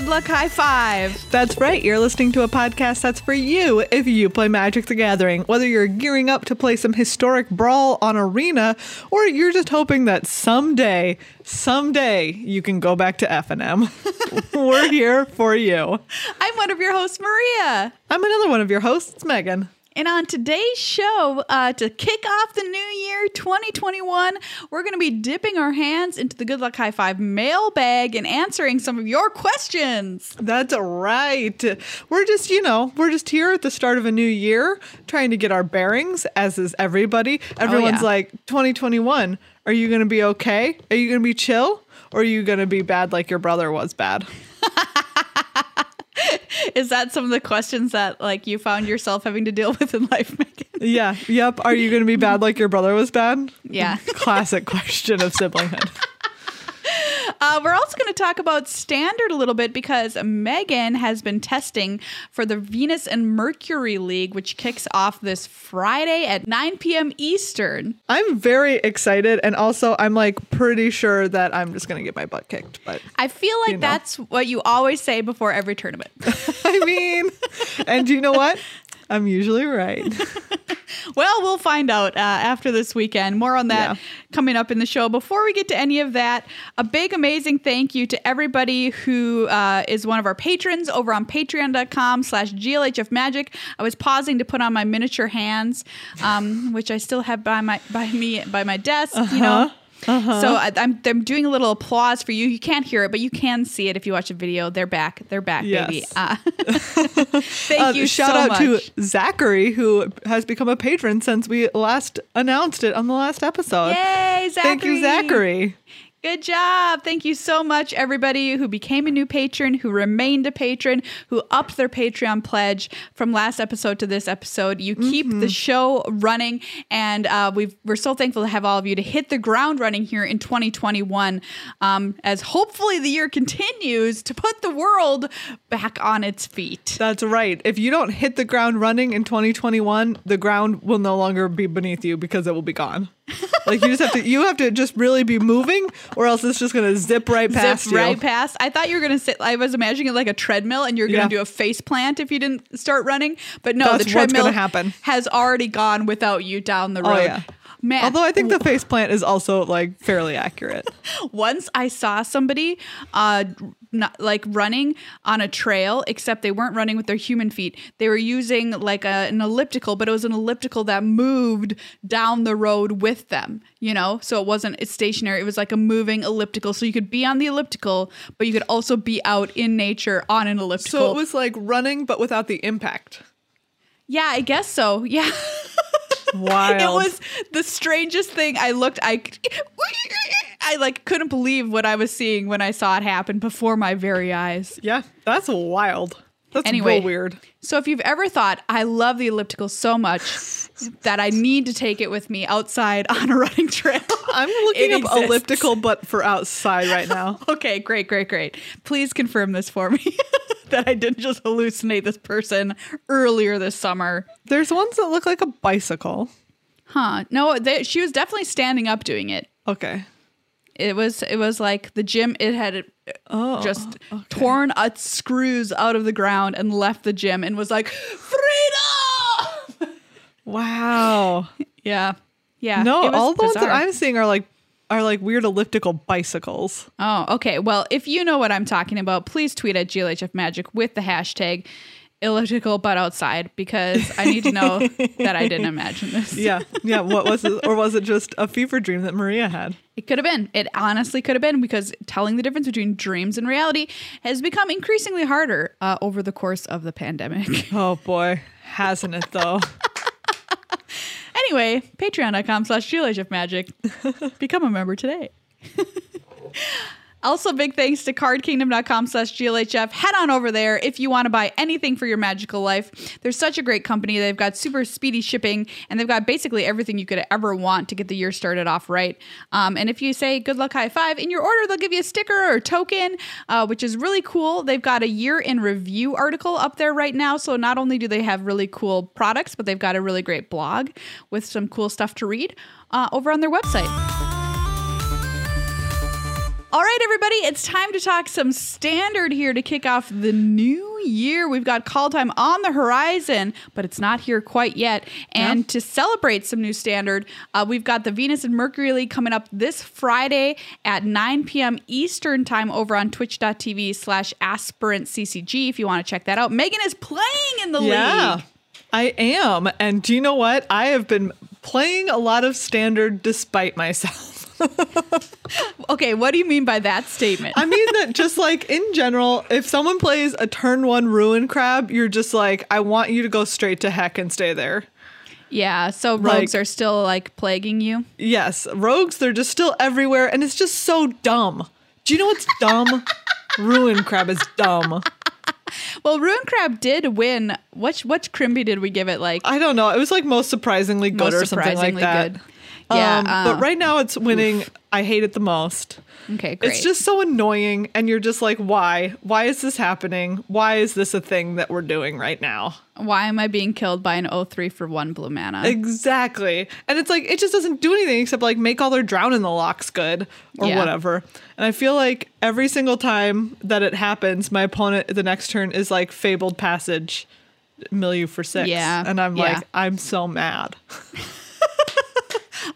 Good Luck High Five. That's right. You're listening to a podcast that's for you if you play Magic the Gathering. Whether you're gearing up to play some historic brawl on Arena or you're just hoping that someday, someday you can go back to FNM. We're here for you. I'm one of your hosts, Maria. I'm another one of your hosts, Megan. And on today's show, uh, to kick off the new year 2021, we're going to be dipping our hands into the Good Luck High Five mailbag and answering some of your questions. That's right. We're just, you know, we're just here at the start of a new year trying to get our bearings, as is everybody. Everyone's yeah. like, 2021, are you going to be okay? Are you going to be chill? Or are you going to be bad like your brother was bad? Is that some of the questions that like you found yourself having to deal with in life, Megan? Yeah. Yep. Are you going to be bad like your brother was bad? Yeah. Classic question of siblinghood. Uh, we're also going to talk about standard a little bit because Megan has been testing for the Venus and Mercury League, which kicks off this Friday at 9 p.m. Eastern. I'm very excited. And also, I'm like pretty sure that I'm just going to get my butt kicked. But I feel like You know. that's what you always say before every tournament. I mean, and do you know what? I'm usually right. well, we'll find out uh, after this weekend. More on that Yeah. coming up in the show. Before we get to any of that, a big, amazing thank you to everybody who uh, is one of our patrons over on patreon.com slash glhf magic. I was pausing to put on my miniature hands, um, which I still have by my by me by my desk, you know. So I, I'm, I'm doing a little applause for you. You can't hear it, but you can see it if you watch the video. They're back. They're back, baby. Yes. Uh, thank Uh, you shout so out much. to Zachary, who has become a patron since we last announced it on the last episode. Yay, Zachary. Thank you, Zachary. Good job. Thank you so much, everybody who became a new patron, who remained a patron, who upped their Patreon pledge from last episode to this episode. You keep the show running, and uh, we've, we're so thankful to have all of you to hit the ground running here in 2021 um, as hopefully the year continues to put the world back on its feet. That's right. If you don't hit the ground running in 2021, the ground will no longer be beneath you because it will be gone. Like you just have to you have to just really be moving or else it's just going to zip right past Zip you. right past. I thought you were gonna sit. I was imagining it like a treadmill, and you're gonna Yeah. do a face plant if you didn't start running. But no, That's the treadmill happen. has already gone without you down the oh, road. Oh yeah. Man, Although I think the face plant is also like fairly accurate. once I saw somebody, uh, not like running on a trail, except they weren't running with their human feet. They were using like a, an elliptical, but it was an elliptical that moved down the road with them. You know, so it wasn't it's stationary. It was like a moving elliptical, so you could be on the elliptical, but you could also be out in nature on an elliptical. So it was like running but without the impact. yeah, I guess so. Yeah. Wild. it was the strangest thing. I looked, I, I like couldn't believe what I was seeing when I saw it happen before my very eyes. Yeah, that's wild. That's Anyway. weird. So if you've ever thought, I love the elliptical so much that I need to take it with me outside on a running trail. I'm looking up exists. elliptical but for outside right now. Okay, great, great, great. Please confirm this for me that I didn't just hallucinate this person earlier this summer. There's ones that look like a bicycle. Huh. No, they, she was definitely standing up doing it. Okay. It was it was like the gym it had Oh. just torn its screws out of the ground and left the gym and was like freedom. Wow. yeah. Yeah. No, all the ones that. I'm seeing are like are like weird elliptical bicycles. Oh, okay. Well, if you know what I'm talking about, please tweet at GLHF Magic with the hashtag elliptical but outside because I need to know that I didn't imagine this. Yeah. Yeah. What was it? Or was it just a fever dream that Maria had? It could have been. It honestly could have been because telling the difference between dreams and reality has become increasingly harder uh, over the course of the pandemic. Oh boy. Hasn't it though? anyway, patreon.com slash Magic. Become a member today. Also, big thanks to cardkingdom.com slash GLHF. Head on over there if you want to buy anything for your magical life. They're such a great company. They've got super speedy shipping and they've got basically everything you could ever want to get the year started off right. Um, and if you say good luck high five in your order, they'll give you a sticker or token, uh, which is really cool. They've got a year in review article up there right now. So not only do they have really cool products, but they've got a really great blog with some cool stuff to read uh, over on their website. All right, everybody, it's time to talk some standard here to kick off the new year. We've got Kaldheim on the horizon, but it's not here quite yet. And Yeah. to celebrate some new standard, uh, we've got the Venus and Mercury League coming up this Friday at 9 p.m. Eastern time over on twitch.tv slash aspirant CCG if you want to check that out. Megan is playing in the league. Yeah, league. I am. And do you know what? I have been playing a lot of standard despite myself. Okay, what do you mean by that statement? I mean that just like in general, if someone plays a turn one ruin crab, you're just like, I want you to go straight to heck and stay there. yeah, so Like- rogues are still like plaguing you. Yes, rogues, they're just still everywhere, and it's just so dumb. Do you know what's dumb? ruin crab is dumb. Well, Ruin Crab did win. Which which Crimby did we give it? Like I don't know. It was like most surprisingly good most or something like surprisingly that. good. Yeah, Um, uh, but right now it's winning. I hate it the most. okay, great. It's just so annoying, and you're just like, why? Why is this happening? Why is this a thing that we're doing right now? why am I being killed by an 03 for one blue mana? Exactly. And it's like, it just doesn't do anything except like make all their Drown in the Lochs good or Yeah. whatever. And I feel like every single time that it happens, my opponent the next turn is like Fabled Passage, Milieu for six. Yeah, And I'm yeah. like, I'm so mad.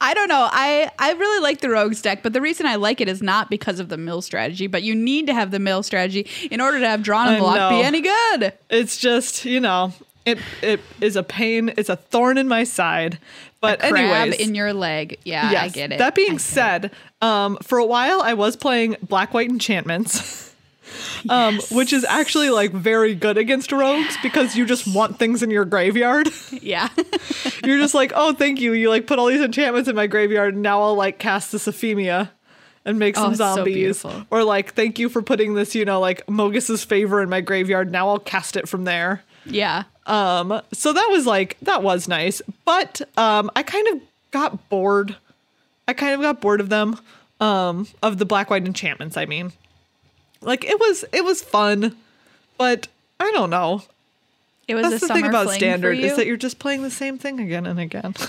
I don't know. I I really like the rogues deck, but the reason I like it is not because of the mill strategy. But you need to have the mill strategy in order to have drawn in I the lock be any good. It's just, you know, it it is a pain. It's a thorn in my side. But Crab anyways, in your leg. Yeah, I get it. That being said, um, for a while I was playing black white enchantments. Um, which is actually like very good against rogues because you just want things in your graveyard. yeah, You're just like, oh, thank you. You like put all these enchantments in my graveyard, and now I'll like cast this Ephemia and make Oh, some so zombies. beautiful. or like, thank you for putting this, you know, like Mogis's Favor in my graveyard. Now I'll cast it from there. yeah. Um, so that was like that was nice, but um, I kind of got bored. I kind of got bored of them, um, of the black white enchantments. I mean, like it was it was fun, but I don't know. It was That's a the thing about standard is that you're just playing the same thing again and again.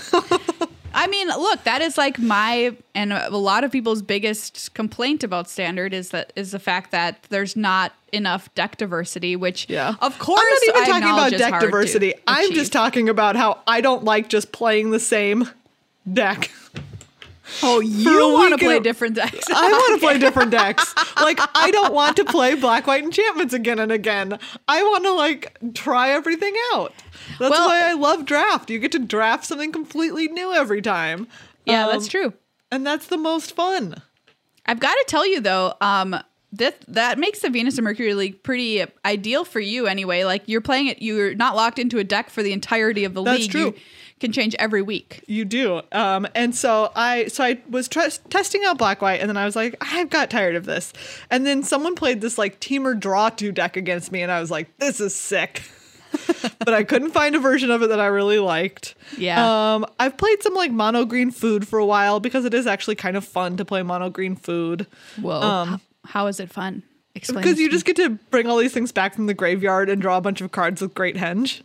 I mean, look, that is like my and a lot of people's biggest complaint about standard is that is the fact that there's not enough deck diversity. Which, yeah, of course, I'm not even I talking about deck diversity. I'm just talking about how I don't like just playing the same deck. Oh, you want to play different decks? I want to play different decks. Like I don't want to play black white enchantments again and again. I want to like try everything out. That's Well- why I love draft. You get to draft something completely new every time. yeah, Um, that's true. And that's the most fun. I've got to tell you though, um, that that makes the Venus and Mercury League pretty ideal for you anyway. Like you're playing it, you're not locked into a deck for the entirety of the That's league. true. You can change every week. You do. Um, and so I so I was tr- testing out black white and then I was like, I've got tired of this. And then someone played this like Temur draw two deck against me and I was like, this is sick. but I couldn't find a version of it that I really liked. Yeah. Um, I've played some like mono green food for a while because it is actually kind of fun to play mono green food. Whoa, Um, how, how is it fun? Explain. Because you just get to bring all these things back from the graveyard and draw a bunch of cards with Great Henge.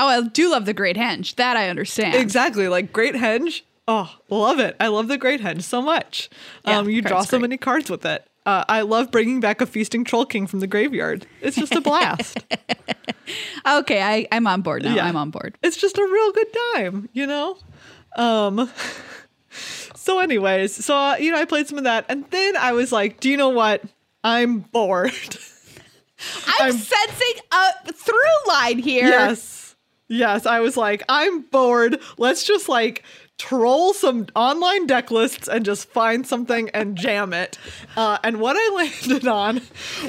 Oh, I do love the Great Henge. That I understand. Exactly, like Great Henge. Oh, love it. I love the Great Henge so much. Yeah, um, you draw so great. many cards with it. Uh, I love bringing back a Feasting Troll King from the graveyard. It's just a blast. Okay, I, I'm on board now. Yeah. I'm on board. it's just a real good time, you know? Um so anyways, so uh, you know, I played some of that and then I was like, "Do you know what? I'm bored." I'm, I'm- sensing a through line here. yes. Yes, I was like, "I'm bored. Let's just like troll some online deck lists and just find something and jam it." Uh, and what I landed on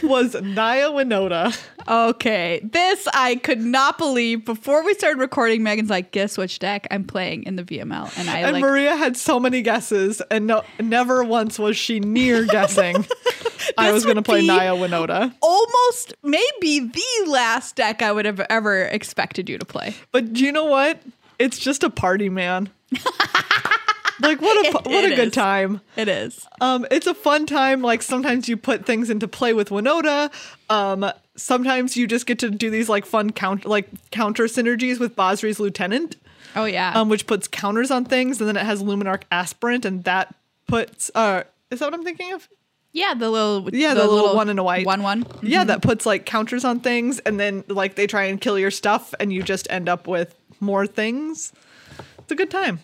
was Naya Winota. Okay, this I could not believe. Before we started recording, Megan's like, "Guess which deck I'm playing in the VML?" And I And like, Maria had so many guesses, and no, never once was she near guessing I was going to play Naya Winota. almost maybe the last deck I would have ever expected you to play. But do you know what? It's just a party, man. like what a what It a good time. It is. Um, it's a fun time. Like sometimes you put things into play with Winota. Um, sometimes you just get to do these like fun count like counter synergies with Basri's Lieutenant. Oh yeah. um, which puts counters on things, and then it has Luminarch Aspirant, and that puts uh, is that what I'm thinking of? Yeah, the little Yeah, the little one in a white. one one. Yeah, that puts like counters on things, and then like they try and kill your stuff, and you just end up with more things. It's a good time.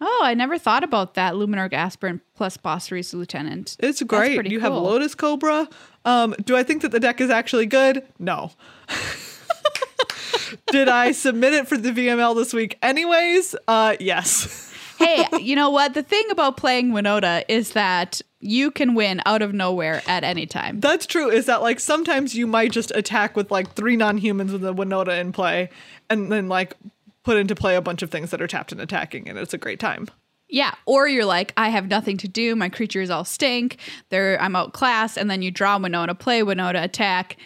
Oh, I never thought about that. Luminarch aspirant plus Basri's Lieutenant. It's great. You have. Lotus Cobra. Um, do I think that the deck is actually good? No. Did I submit it for the VML this week anyways? Uh yes. hey, you know what? The thing about playing Winota is that you can win out of nowhere at any time. That's true. Is that like sometimes you might just attack with like three non-humans with a Winota in play, and then like put into play a bunch of things that are tapped and attacking, and it's a great time. Yeah, or you're like, I have nothing to do. My creatures all stink. They're I'm outclassed, and then you draw Winota, play Winota, attack.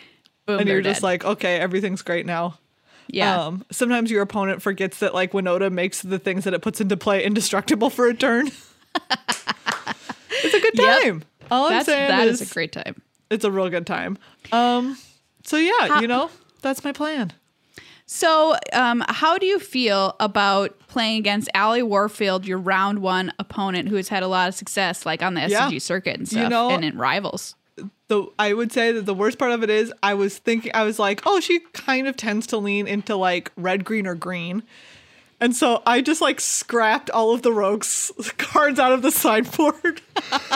Boom, and you're just dead. like, okay, everything's great now. yeah, Um, sometimes your opponent forgets that like Winota makes the things that it puts into play indestructible for a turn. it's a good Yep. time. All I'm that's saying that is, is a great time. it's a real good time. Um, so yeah, How- you know, that's my plan. So, um, how do you feel about playing against Ally Warfield, your round one opponent, who has had a lot of success, like on the Yeah. SCG circuit and You stuff, know- and in rivals? the I would say that the worst part of it is I was thinking I was like, oh, she kind of tends to lean into like red, green, or green. And so I just like scrapped all of the rogues cards out of the sideboard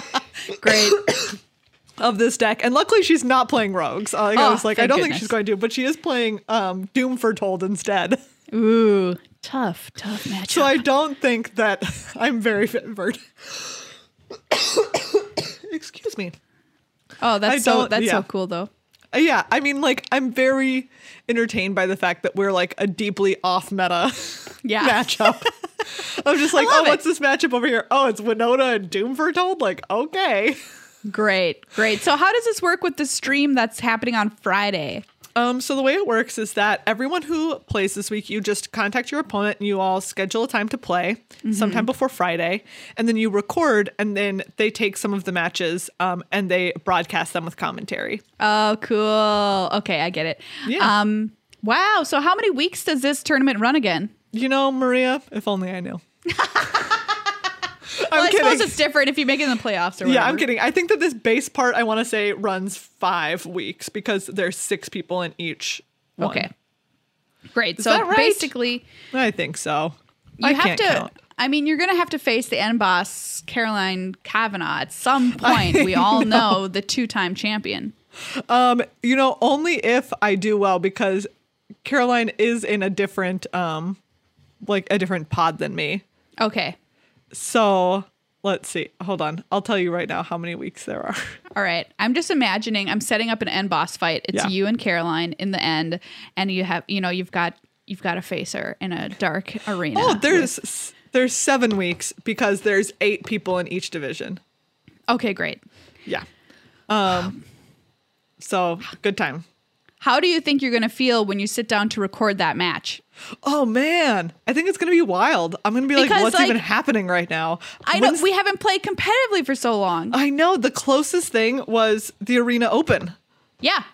Great. of this deck. And luckily she's not playing rogues. Uh, like, I Oh, was like, I don't think she's going to, but she is playing um, Doom Foretold instead. Ooh, tough, tough matchup. So I don't think that I'm very favored. Excuse me. oh, I that's so that's yeah. so cool though. Uh, Yeah, I mean, like, I'm very entertained by the fact that we're like a deeply off meta Yeah. matchup. I'm just like, oh, it. what's this matchup over here? Oh, it's Winota and Doom Foretold? Like, okay. Great, great. So, how does this work with the stream that's happening on Friday? Um, so the way it works is that everyone who plays this week, you just contact your opponent and you all schedule a time to play Mm-hmm. sometime before Friday, and then you record, and then they take some of the matches um, and they broadcast them with commentary. Oh, cool. Okay, I get it. Yeah. Um, wow. So, how many weeks does this tournament run again? You know, Maria, if only I knew. I'm well, I kidding. suppose it's different if you make it in the playoffs or whatever. Yeah, I'm kidding. I think that this base part, I want to say, runs five weeks because there's six people in each. One. Okay. Great. so that right? basically, I think so. you I have to. count. I mean, you're going to have to face the end boss, Caroline Kavanaugh, at some point. we all know the two time champion. Um, you know, only if I do well because Caroline is in a different, um, like a different pod than me. Okay. So let's see. Hold on. I'll tell you right now how many weeks there are. All right. I'm just imagining I'm setting up an end boss fight. It's Yeah. you and Caroline in the end, and you have you know you've got you've got to face her in a dark arena. Oh, there's there's seven weeks because there's eight people in each division. okay, great. Yeah. Um. So good time. How do you think you're going to feel when you sit down to record that match? Oh man, I think it's gonna be wild. I'm gonna be like, Because, what's like, even happening right now? I know we haven't played competitively for so long. I know the closest thing was the Arena Open. yeah.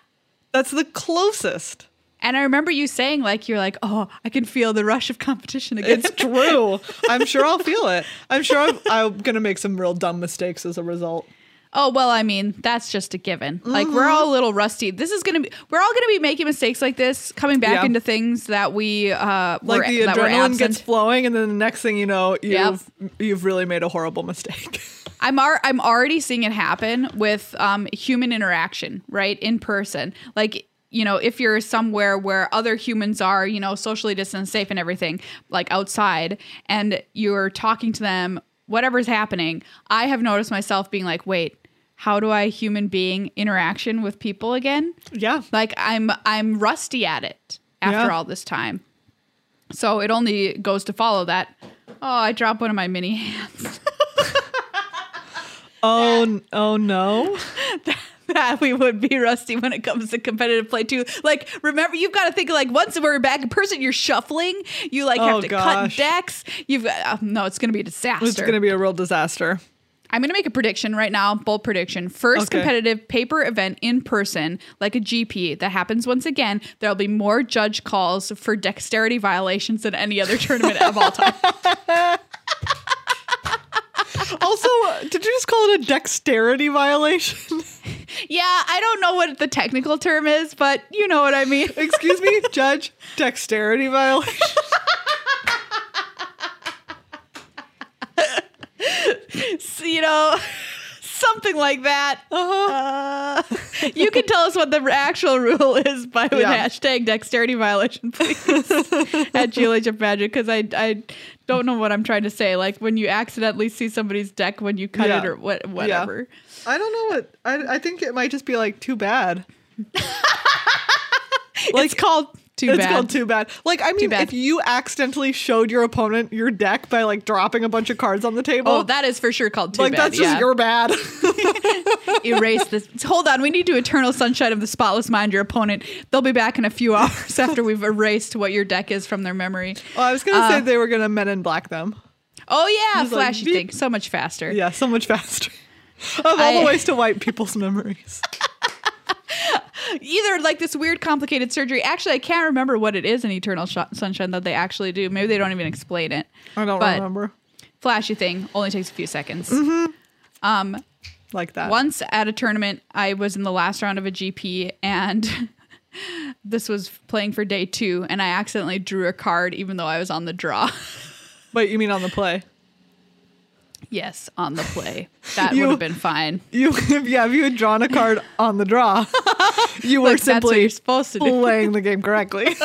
That's the closest. And I remember you saying like you're like, "Oh, I can feel the rush of competition again." It's true. I'm sure I'll feel it. I'm sure I'm, I'm gonna make some real dumb mistakes as a result. Oh well, I mean that's just a given. Like we're Mm-hmm. all a little rusty. This is gonna be. We're all gonna be making mistakes like this, coming back Yeah. into things that we uh Like were, the adrenaline gets flowing, and then the next thing you know, you've you've really made a horrible mistake. I'm ar- I'm already seeing it happen with um human interaction, right in person. Like you know, if you're somewhere where other humans are, you know, socially distanced, safe, and everything, like outside, and you're talking to them, whatever's happening, I have noticed myself being like, wait. How do I human being interaction with people again? yeah. like i'm i'm rusty at it after Yeah. all this time so it only goes to follow that oh i dropped one of my mini hands Oh oh no. that we would be rusty when it comes to competitive play too like remember you've got to think like once we're back in person you're shuffling you like Oh, have to gosh. cut decks you've got uh, no it's gonna be a disaster It's gonna be a real disaster. I'm going to make a prediction right now, bold prediction. First Okay. competitive paper event in person, like a GP, that happens once again. There'll be more judge calls for dexterity violations than any other tournament of all time. Also, did you just call it a dexterity violation? Yeah, I don't know what the technical term is, but you know what I mean. Excuse me, Judge. Dexterity violation. So, you know, something like that. Uh, you can tell us what the actual rule is by with Yeah. hashtag dexterity violation, please, at GLHF Magic, because I, I don't know what I'm trying to say. Like when you accidentally see somebody's deck when you cut Yeah. it or what, whatever. I don't know what. I, I think it might just be like too bad. it's called too it's bad. called too bad. Like I mean, if you accidentally showed your opponent your deck by like dropping a bunch of cards on the table, oh, that is for sure called too like bad. Like that's just yeah. your bad. erase this. Hold on, we need to eternal sunshine of the spotless mind your opponent. They'll be back in a few hours after we've erased what your deck is from their memory. well, I was gonna Uh, say they were gonna Men in Black them. Oh yeah, Just flashy beep. thing, so much faster. Yeah, so much faster. of all I- the ways to wipe people's memories. Either like this weird complicated surgery. Actually, I can't remember what it is in Eternal Sh- Sunshine that they actually do. Maybe they don't even explain it. I don't But- remember Flashy thing only takes a few seconds. Mm-hmm. Um, like that. once at a tournament, I was in the last round of a GP and. This was playing for day two, and I accidentally drew a card even though I was on the draw. Wait, you mean on the play? Yes, on the play. That would have been fine. You, yeah, if you had drawn a card on the draw, you were Like, simply supposed to do. playing the game correctly.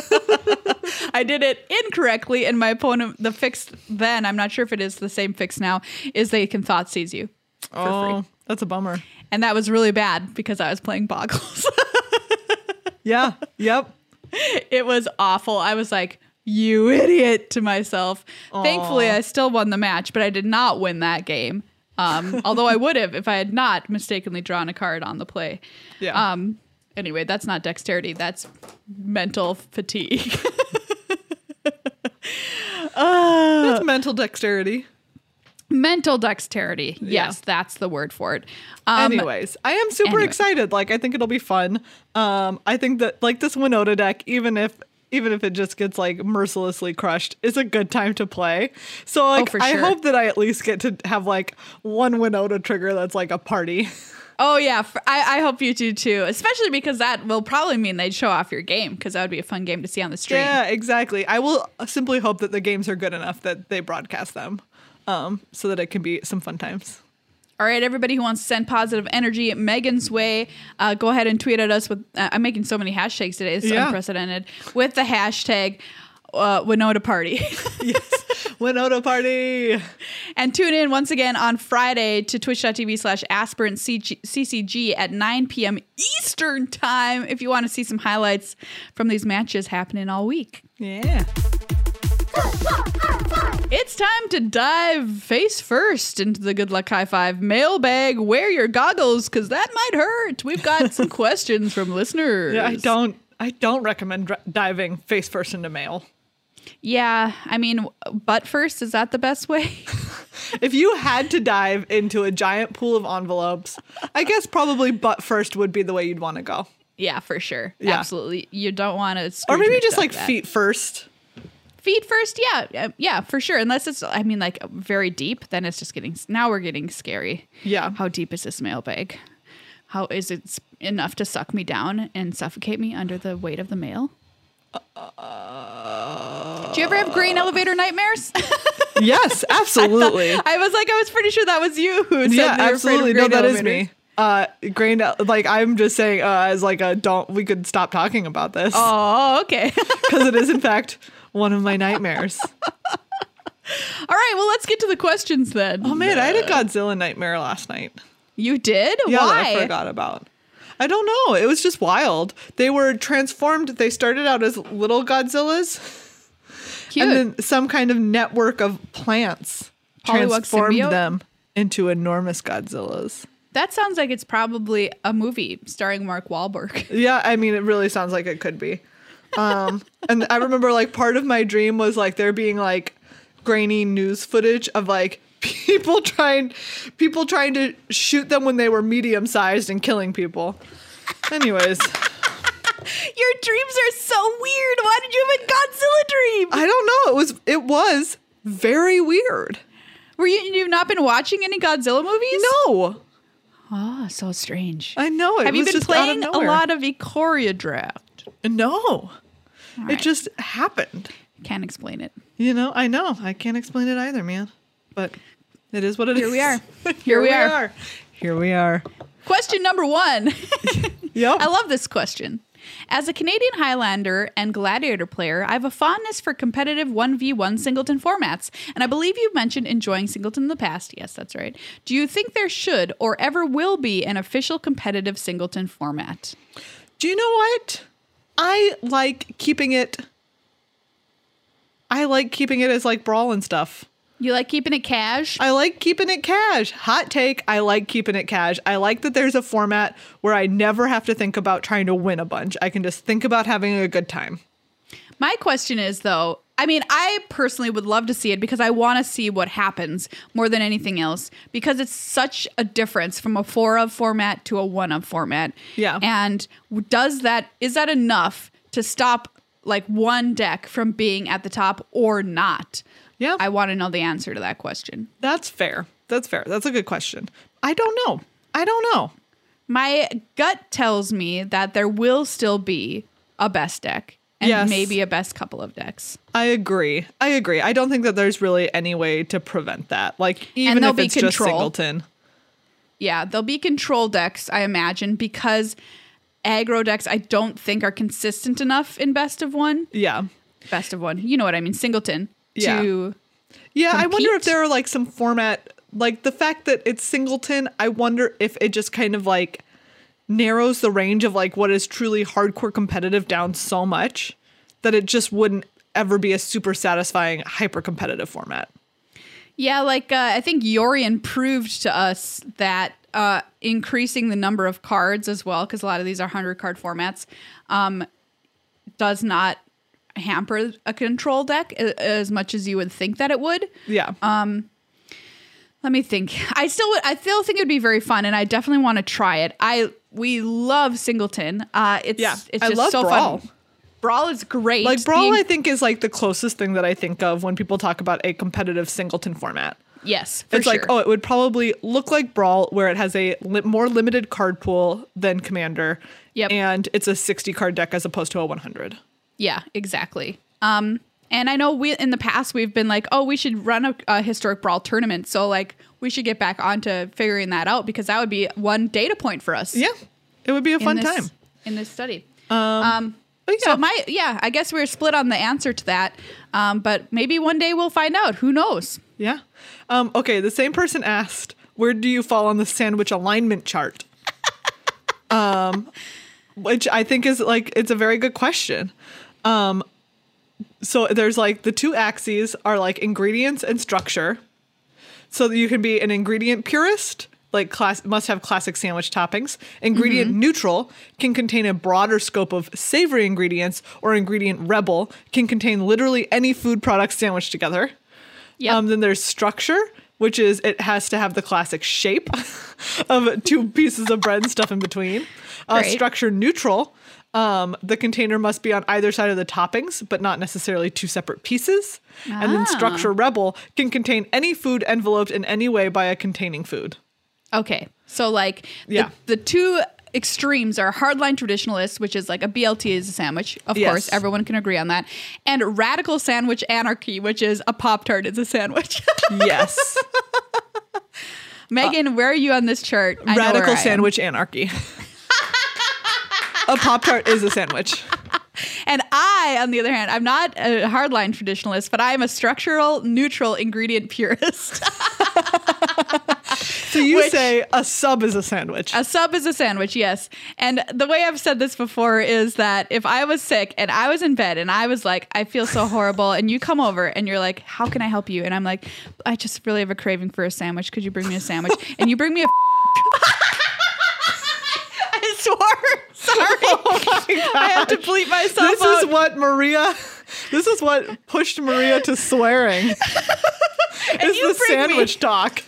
I did it incorrectly, and my opponent, the fix then, I'm not sure if it is the same fix now, is they can Thoughtseize you for oh, free. that's a bummer. And that was really bad because I was playing boggles. Yeah. Yep. it was awful. I was like, you idiot to myself. Thankfully, I still won the match, but I did not win that game. Um, although I would have if I had not mistakenly drawn a card on the play. Yeah. Um, anyway, that's not dexterity. That's mental fatigue. that's mental dexterity. mental dexterity. Yeah. Yes, that's the word for it. Um, Anyways, I am super anyway. excited. Like, I think it'll be fun. Um, I think that like this Winota deck, even if even if it just gets like mercilessly crushed, is a good time to play. So like, Oh, for I hope that I at least get to have like one Winota trigger that's like a party. Oh yeah, I hope you do too. Especially because that will probably mean they'd show off your game because that would be a fun game to see on the stream. Yeah, exactly. I will simply hope that the games are good enough that they broadcast them, um, so that it can be some fun times. All right, everybody who wants to send positive energy Megan's way, uh, go ahead and tweet at us with. Uh, I'm making so many hashtags today; it's Yeah. unprecedented. With the hashtag uh, Winota Party, yes, Winota party. and tune in once again on Friday to Twitch.tv slash Aspirant CCG at 9 p.m. Eastern time if you want to see some highlights from these matches happening all week. Yeah. It's time to dive face first into the Good Luck High Five mailbag. Wear your goggles because that might hurt. We've got some questions from listeners. Yeah, I don't. I don't recommend diving face first into mail. Yeah, I mean, butt first, is that the best way? If you had to dive into a giant pool of envelopes, I guess probably butt first would be the way you'd want to go. yeah, for sure. Yeah. Absolutely. You don't want to. Or maybe just like feet first. Feet first, yeah, uh, yeah, for sure. Unless it's, I mean, like very deep, then it's just getting. Now we're getting scary. Yeah. How deep is this mailbag? How is it enough to suck me down and suffocate me under the weight of the mail? Do you ever have grain elevator nightmares? Yes, absolutely. I was like, I was pretty sure that was you who said yeah, absolutely. No, that is me. Uh, grain, like I'm just saying, uh, as like a don't. We could stop talking about this Oh, okay. Because it is in fact one of my nightmares. All right, well, let's get to the questions then. Oh man, I had a Godzilla nightmare last night. You did? Yeah, that Why? I forgot about. I don't know. It was just wild. They were transformed. They started out as little Godzillas, Cute. and then some kind of network of plants Polywog transformed symbiote? them into enormous Godzillas. that sounds like it's probably a movie starring Mark Wahlberg. Yeah, I mean, it really sounds like it could be. Um, and I remember like part of my dream was like there being like grainy news footage of like people trying people trying to shoot them when they were medium sized and killing people. Anyways, Your dreams are so weird. Why did you have a Godzilla dream? I don't know. It was it was very weird. Were you you've not been watching any Godzilla movies? No, Oh, so strange. I know it. Have you been playing a lot of Ikoria Draft? No, it right. just happened. Can't explain it. You know, I know. I can't explain it either, man. But it is what it is. Here we are. Here, Here we we are. are. Here we are. Question number one. Yep. I love this question. As a Canadian Highlander and Gladiator player, I have a fondness for competitive 1v1 singleton formats, and I believe you've mentioned enjoying singleton in the past. Yes, that's right. Do you think there should or ever will be an official competitive singleton format? Do you know what? I like keeping it. I like keeping it as like brawl and stuff. You like keeping it cash? I like keeping it cash. Hot take. I like keeping it cash. I like that there's a format where I never have to think about trying to win a bunch. I can just think about having a good time. My question is though, I mean, I personally would love to see it because I want to see what happens more than anything else because it's such a difference from a four of format to a one of format. Yeah. And does that is that enough to stop like one deck from being at the top or not? Yeah. I want to know the answer to that question. That's fair. That's fair. That's a good question. I don't know. I don't know. My gut tells me that there will still be a best deck and Yes. maybe a best couple of decks. I agree. I agree. I don't think that there's really any way to prevent that. Like even if it's just singleton. Yeah, there'll be control decks, I imagine, because aggro decks I don't think are consistent enough in best of one. Yeah. Best of one. You know what I mean, singleton. Yeah. To Yeah, I wonder if there are like some format like the fact that it's singleton, I wonder if it just kind of like narrows the range of like what is truly hardcore competitive down so much that it just wouldn't ever be a super satisfying hyper competitive format. Yeah, like uh, I think Yorion proved to us that uh, increasing the number of cards as well, because a lot of these are hundred card formats, um, does not hamper a control deck as much as you would think that it would. Yeah. Let me think. I still would. I still think it would be very fun, and I definitely want to try it. I we love Singleton. Uh, it's Yeah, it's I just love so Brawl. fun. Brawl is great. like Brawl The- I think is like the closest thing that I think of when people talk about a competitive singleton format. yes, for it's sure. like, oh, it would probably look like Brawl, where it has a li- more limited card pool than Commander. Yep. And it's a 60 card deck as opposed to a 100. Yeah, exactly. Um, and I know we in the past we've been like, oh, we should run a, a historic brawl tournament. So like, we should get back onto figuring that out because that would be one data point for us. Yeah. It would be a fun this- time. in this study. Um, But yeah. So my yeah, I guess we're split on the answer to that. Um, but maybe one day we'll find out. Who knows? yeah. Um, okay. The same person asked, where do you fall on the sandwich alignment chart? um, which I think is like, it's a very good question. Um, so there's like the two axes are like ingredients and structure. So that you can be an ingredient purist, like class must have classic sandwich toppings. Ingredient neutral can contain a broader scope of savory ingredients, or ingredient rebel can contain literally any food product sandwiched together. Yep. Um, then there's structure, which is it has to have the classic shape of two pieces of bread and stuff in between. Uh, structure neutral. Um, the container must be on either side of the toppings, but not necessarily two separate pieces. And then Ah. structure rebel can contain any food enveloped in any way by a containing food. Okay. So like Yeah. the, the two extremes are hardline traditionalists, which is like a BLT is a sandwich. Of Yes. course, everyone can agree on that. And radical sandwich anarchy, which is a Pop Tart is a sandwich. Yes. Megan, where are you on this chart? I know where I Radical sandwich anarchy. a Pop Tart is a sandwich. And I, on the other hand, I'm not a hardline traditionalist, but I am a structural neutral ingredient purist. So you Which- say a sub is a sandwich. A sub is a sandwich, yes. And the way I've said this before is that if I was sick and I was in bed and I was like, I feel so horrible, and you come over and you're like, How can I help you? And I'm like, I just really have a craving for a sandwich. Could you bring me a sandwich? And you bring me a. I swore. Sorry. Oh I have to bleep myself Oh this out. is what Maria. This is what pushed Maria to swearing. is the bring me- sandwich talk.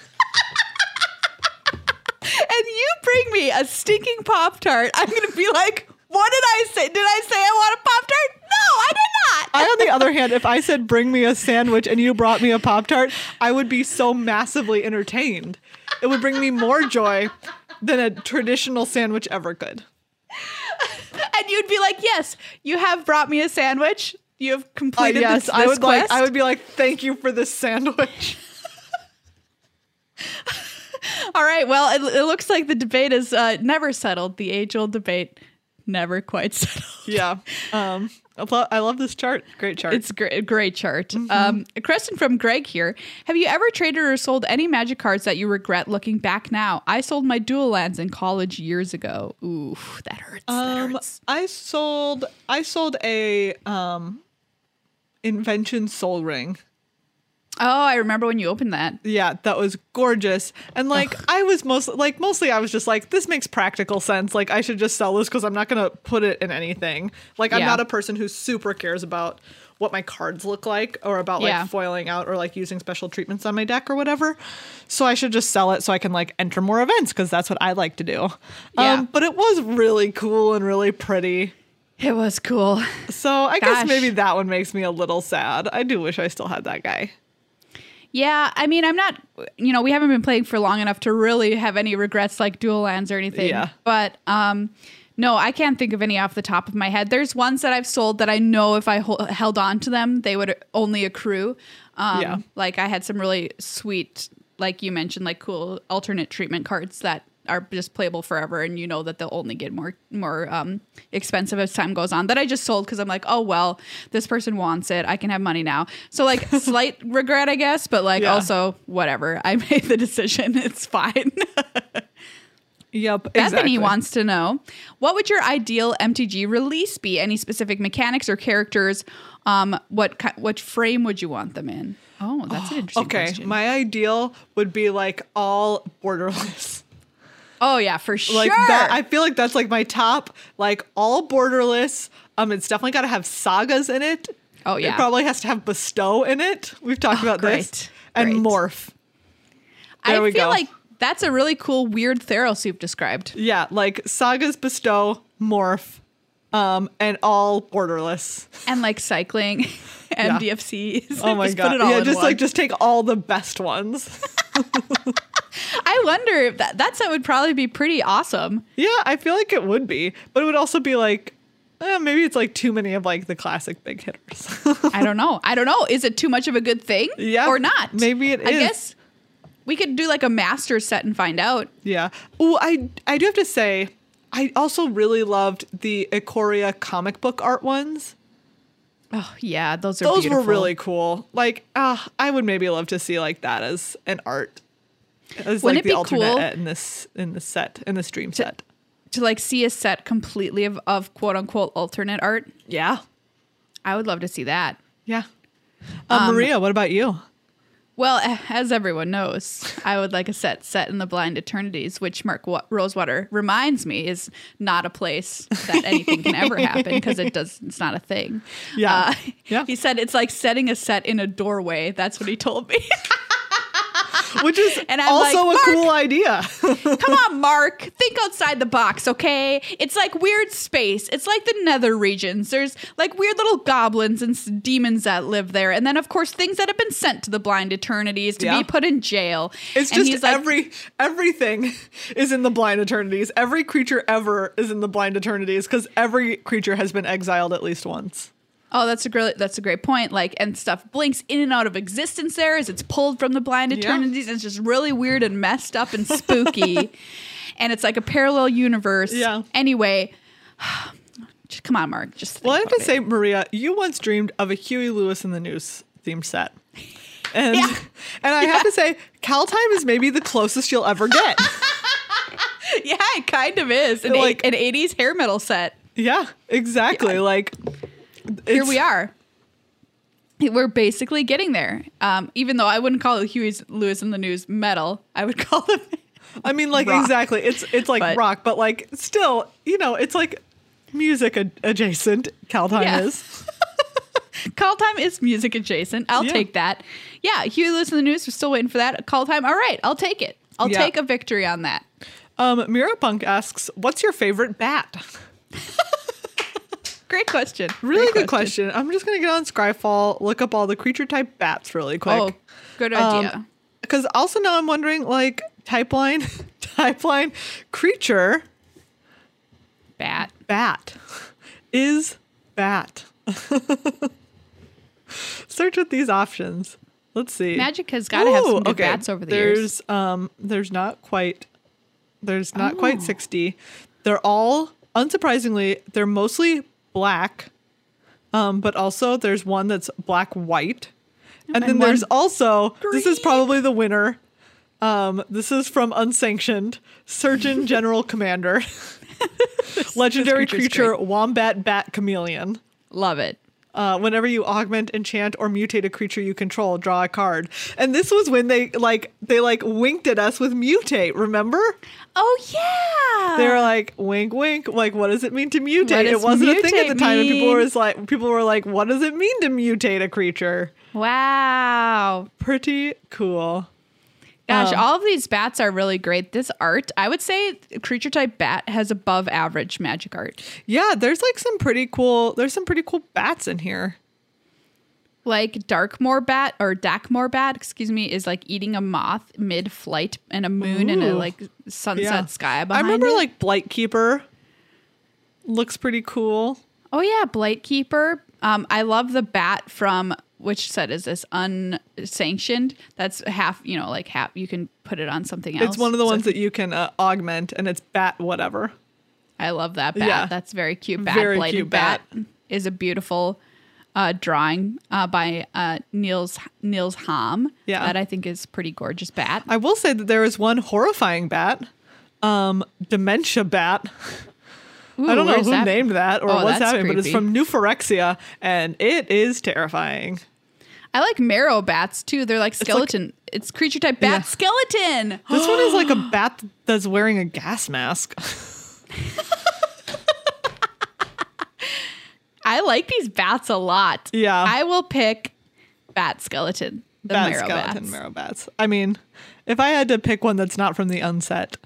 and you bring me a stinking Pop Tart, I'm going to be like, What did I say? Did I say I want a Pop Tart? No, I did not. I, on the other hand, if I said bring me a sandwich and you brought me a Pop Tart, I would be so massively entertained. It would bring me more joy than a traditional sandwich ever could. And you'd be like, "Yes, you have brought me a sandwich. You have completed Uh, yes, this, I this would like. I would be like, thank you for this sandwich. All right. Well, it, it looks like the debate is uh, never settled. The age-old debate never quite settled. yeah. Um. I lo- I love this chart. Great chart. It's great, great chart. Um, a question from Greg here. Have you ever traded or sold any magic cards that you regret looking back now? I sold my dual lands in college years ago. Ooh, that hurts. that Um, hurts. I sold I sold a um invention Sol Ring. Oh, I remember when you opened that. Yeah, that was gorgeous. And like I was most like mostly I was just like this makes practical sense. Like I should just sell this cuz I'm not going to put it in anything. Like I'm Yeah. not a person who super cares about what my cards look like or about like Yeah. foiling out or like using special treatments on my deck or whatever. So I should just sell it so I can like enter more events cuz that's what I like to do. Yeah. Um but it was really cool and really pretty. It was cool. So I guess maybe that one makes me a little sad. I do wish I still had that guy. Yeah, I mean, I'm not, you know, we haven't been playing for long enough to really have any regrets like dual lands or anything. Yeah. But um, no, I can't think of any off the top of my head. There's ones that I've sold that I know if I held on to them, they would only accrue. Um, Yeah. Like I had some really sweet, like you mentioned, like cool alternate treatment cards that are just playable forever and you know that they'll only get more more um expensive as time goes on that I just sold because I'm like oh well this person wants it. I can have money now. So like slight regret I guess but like Yeah. also whatever. I made the decision. It's fine. Yep. Bethany exactly. wants to know what would your ideal MTG release be? Any specific mechanics or characters? Um what what frame would you want them in? Oh that's an interesting Okay, question. My ideal would be like all borderless. Oh yeah for sure Like that I feel like that's like my top like all borderless. Um it's definitely got to have sagas in it. Oh, yeah. It probably has to have bestow in it. We've talked Oh, about this. And great. morph. I There we feel go. like that's a really cool weird Theros you've described Yeah, like sagas bestow, morph, um and all borderless. and like cycling Yeah. MDFCs. Oh my god. Put it all yeah, just one. like just take all the best ones. I wonder if that that set would probably be pretty awesome. Yeah, I feel like it would be, but it would also be like, eh, maybe it's like too many of like the classic big hitters. I don't know. I don't know. Is it too much of a good thing? Yeah, Or not? maybe it I is. guess we could do like a master set and find out. yeah. Oh, I I do have to say, I also really loved the Ikoria comic book art ones. Oh yeah, those are Those beautiful. were really cool. Like, ah, I would maybe love to see like that as an art, as Wouldn't like it the be alternate cool in this in this set in this dream set. to like see a set completely of, of quote unquote alternate art. Yeah, I would love to see that. yeah. Uh, Maria, what about you? Well, as everyone knows, I would like a set set in the blind eternities, which Mark Wa- Rosewater reminds me is not a place that anything can ever happen because it does. It's not a thing. Yeah. Uh, Yeah. He said it's like setting a set in a doorway. That's what he told me. Which is And I'm also like, a cool idea. Come on, Mark. Think outside the box, okay? It's like weird space. It's like the nether regions. There's like weird little goblins and demons that live there. And then, of course, things that have been sent to the blind eternities to Yeah. be put in jail. It's And just he's like, every everything is in the blind eternities. Every creature ever is in the blind eternities because every creature has been exiled at least once. Oh, that's a great that's a great point. Like and stuff blinks in and out of existence there as it's pulled from the blind Yeah. eternities. And it's just really weird and messed up and spooky. and it's like a parallel universe. Yeah. Anyway, just, come on, Mark. Just Well, I have to it. say, Maria, you once dreamed of a Huey Lewis and the News themed set. And Yeah. and I have to say, Kaldheim is maybe the closest you'll ever get. Yeah, it kind of is. An, Like- eight, an 80s hair metal set. yeah, exactly. Like Here we are. We're basically getting there. Um, even though I wouldn't call it Huey Lewis and the News metal, I would call them. I mean, like Rock. exactly. It's it's like But- rock, but like still, you know, it's like music ad- adjacent. Kaldheim Yeah. is. Kaldheim is music adjacent. I'll Yeah. take that. Yeah, Huey Lewis and the News. We're still waiting for that. Kaldheim. All right, I'll take it. I'll Yeah. take a victory on that. Um, Mira Punk asks, "What's your favorite bat?" Great question. Really Great good question. I'm just gonna get on Scryfall, look up all the creature type bats really quick. Oh, good Um, idea. Because also now I'm wondering, like, type line, type line, creature, Bat. bat, is bat. Search with these options. Let's see. Magic has got to have some good bats over the there's, years. um, there's not quite, there's not quite Oh. 60. They're all, unsurprisingly, they're mostly black. Um, but also there's one that's black white. And, then there's also, this is probably the winner. Um, this is from Unsanctioned Surgeon General Commander. Legendary creature's creature Wombat Bat Chameleon. Love it. Uh, whenever you augment, enchant, or mutate a creature you control, draw a card. And this was when they like they like winked at us with mutate. Remember? Oh yeah. They were like wink, wink. Like, what does it mean to mutate? It wasn't a thing at the mutate time, and people were like, people were like, what does it mean to mutate a creature? wow. Pretty cool. Gosh, Um, all of these bats are really great. This art, I would say, creature type bat has above average magic art. Yeah, there's like some pretty cool. There's some pretty cool bats in here. Like Darkmoor bat or Dakmore bat, excuse me, is like eating a moth mid-flight and a moon and a like sunset Yeah. sky I remember it. like Blightkeeper. Looks pretty cool. Oh yeah, Blightkeeper. Um, I love the bat from which set is this unsanctioned? That's half, you know, like half. You can put it on something else. It's one of the So ones that you can uh, augment, and it's bat whatever. I love that bat. Yeah. That's very cute. Bat Very blighted cute bat. bat. is a beautiful uh, drawing uh, by uh, Niels Niels Ham. Yeah. that I think is pretty gorgeous bat. I will say that there is one horrifying bat, um, dementia bat. Ooh, I don't know who that? named that or Oh, what's happening, but it's creepy. from New Phyrexia, and it is terrifying. I like marrow bats too. They're like like- skeleton. It's, creature type bat Yeah. skeleton. This one is like a bat that's wearing a gas mask. I like these bats a lot. Yeah. I will pick bat skeleton. The bat marrow skeleton bats. marrow bats. I mean, if I had to pick one that's not from the unset,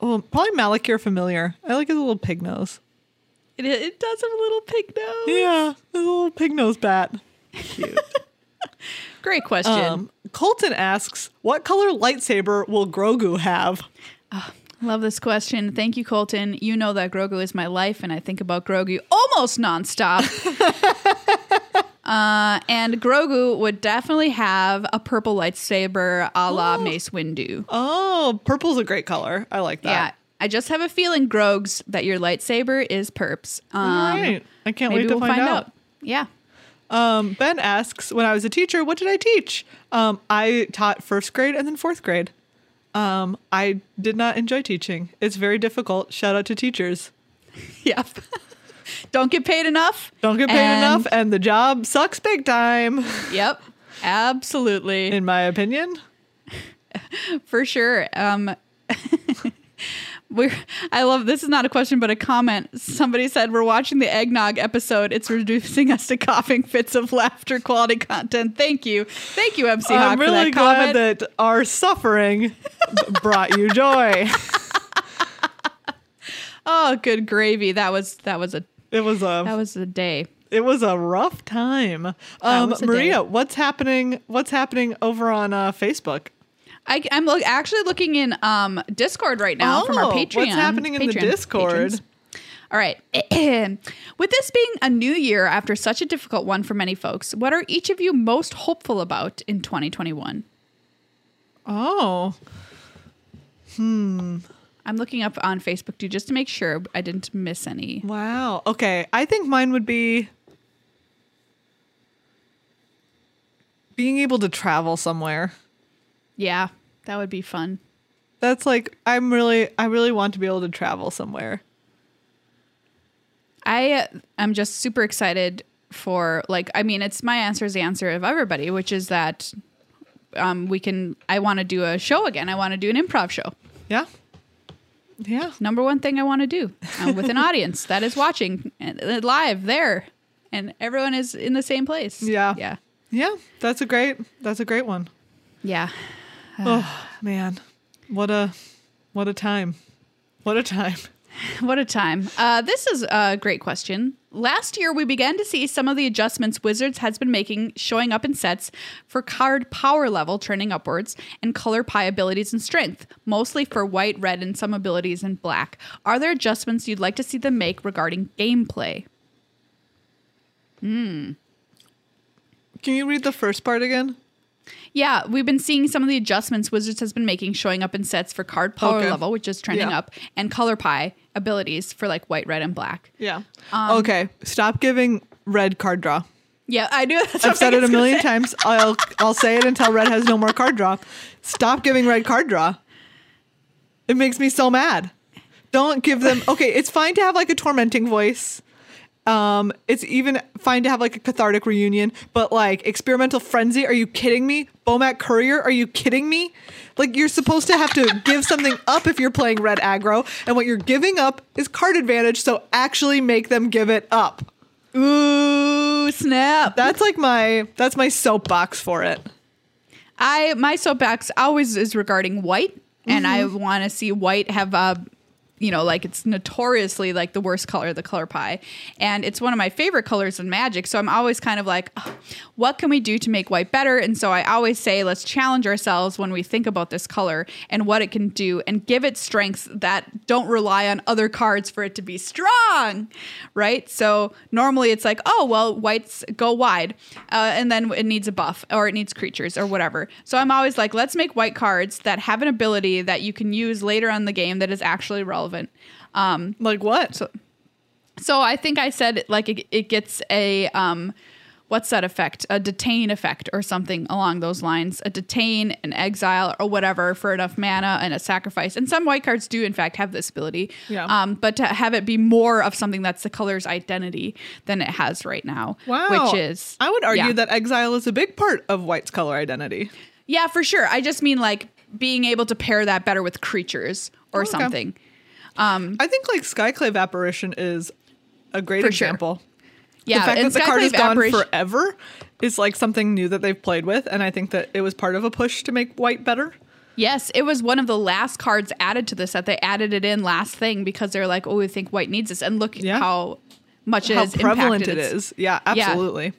well, probably Malakir Familiar. I like his little pig nose. It, it does have a little pig nose. Yeah, his little pig nose bat. Cute. Great question. um, Colton asks, "What color lightsaber will Grogu have?" Love this question. Thank you, Colton. You know that Grogu is my life, and I think about Grogu almost nonstop. uh, and Grogu would definitely have a purple lightsaber a la Mace Windu. Oh, purple's a great color. I like that. Yeah. I just have a feeling, Grogs, that your lightsaber is perps. Um, All right. I can't wait to we'll find, find out. out. Yeah. Um, ben asks, when I was a teacher, what did I teach? Um, I taught first grade and then fourth grade. Um, I did not enjoy teaching. It's very difficult. Shout out to teachers. Yep. Don't get paid enough. Don't get paid And- enough, and the job sucks big time, Yep. Absolutely. in my opinion. For sure. Um We're, I love this is not a question but a comment. Somebody said we're watching the eggnog episode. It's reducing us to coughing fits of laughter quality content. Thank you. Thank you, MC Hawk, I'm really that glad comment. that our suffering brought you joy. oh, good gravy. That was that was a It was a that was a day. it was a rough time. Um, Maria, day. what's happening? What's happening over on uh, Facebook? I, am look, actually looking in um, Discord right now from our Oh, Patreon. what's happening in the Discord? patrons. All right. With this being a new year after such a difficult one for many folks, what are each of you most hopeful about in 2021? Oh, I'm looking up on Facebook too, just to make sure I didn't miss any. wow. Okay, I think mine would be being able to travel somewhere. Yeah, that would be fun. That's like I'm really I really want to be able to travel somewhere. I am just super excited for like I mean it's my answer is the answer of everybody, which is that um, we can. I want to do a show again. I want to do an improv show. Yeah. Yeah. Number one thing I want to do uh, with an audience that is watching uh, live there, and everyone is in the same place. Yeah. yeah, Yeah. That's a great that's a great one. yeah. Oh man. What a what a time. What a time. What a time. Uh, this is a great question. Last year, we began to see some of the adjustments Wizards has been making showing up in sets for card power level trending upwards and color pie abilities and strength, mostly for white, red, and some abilities in black. Are there adjustments you'd like to see them make regarding gameplay? Hmm. Can you read the first part again? Yeah, we've been seeing some of the adjustments Wizards has been making showing up in sets for card power Okay. level, which is trending Yeah. up, and color pie abilities for like white, red, and black. Yeah. Um, okay. Stop giving red card draw. Yeah, I do. that's I've said it a million times. I'll I'll say it until red has no more card draw. Stop giving red card draw. It makes me so mad. Don't give them. Okay, it's fine to have like a tormenting voice. Um, it's even fine to have like a cathartic reunion, but like experimental frenzy, are you kidding me? Bomat Courier, are you kidding me? Like you're supposed to have to give something up if you're playing red aggro, and what you're giving up is card advantage, so actually make them give it up. Ooh, snap. That's like my that's my soapbox for it. I my soapbox always is regarding white, and I Mm-hmm. want to see white have a, you know, like it's notoriously like the worst color, the color pie, and it's one of my favorite colors in Magic. So I'm always kind of like, "Ugh, what can we do to make white better? And so I always say, let's challenge ourselves when we think about this color and what it can do, and give it strengths that don't rely on other cards for it to be strong, right? So normally it's like, oh well, whites go wide, uh, and then it needs a buff or it needs creatures or whatever. So I'm always like, let's make white cards that have an ability that you can use later on the game that is actually relevant. Like what? So, so I think I said like it, it gets a um, what's that effect? A detain effect or something along those lines. A detain, an exile, or whatever for enough mana and a sacrifice. And some white cards do in fact have this ability. Yeah. Um, but to have it be more of something that's the color's identity than it has right now. Wow. Which is I would argue yeah. that exile is a big part of white's color identity. Yeah, for sure. I just mean like being able to pair that better with creatures or Okay. something. I think like Skyclave Apparition is a great For sure. example. Yeah, the fact that the card is gone Apparition- forever is like something new that they've played with, and I think that it was part of a push to make white better. Yes, it was one of the last cards added to the set. They added it in last thing because they're like, oh, we think white needs this, and look Yeah. how much it How prevalent its- Yeah, absolutely.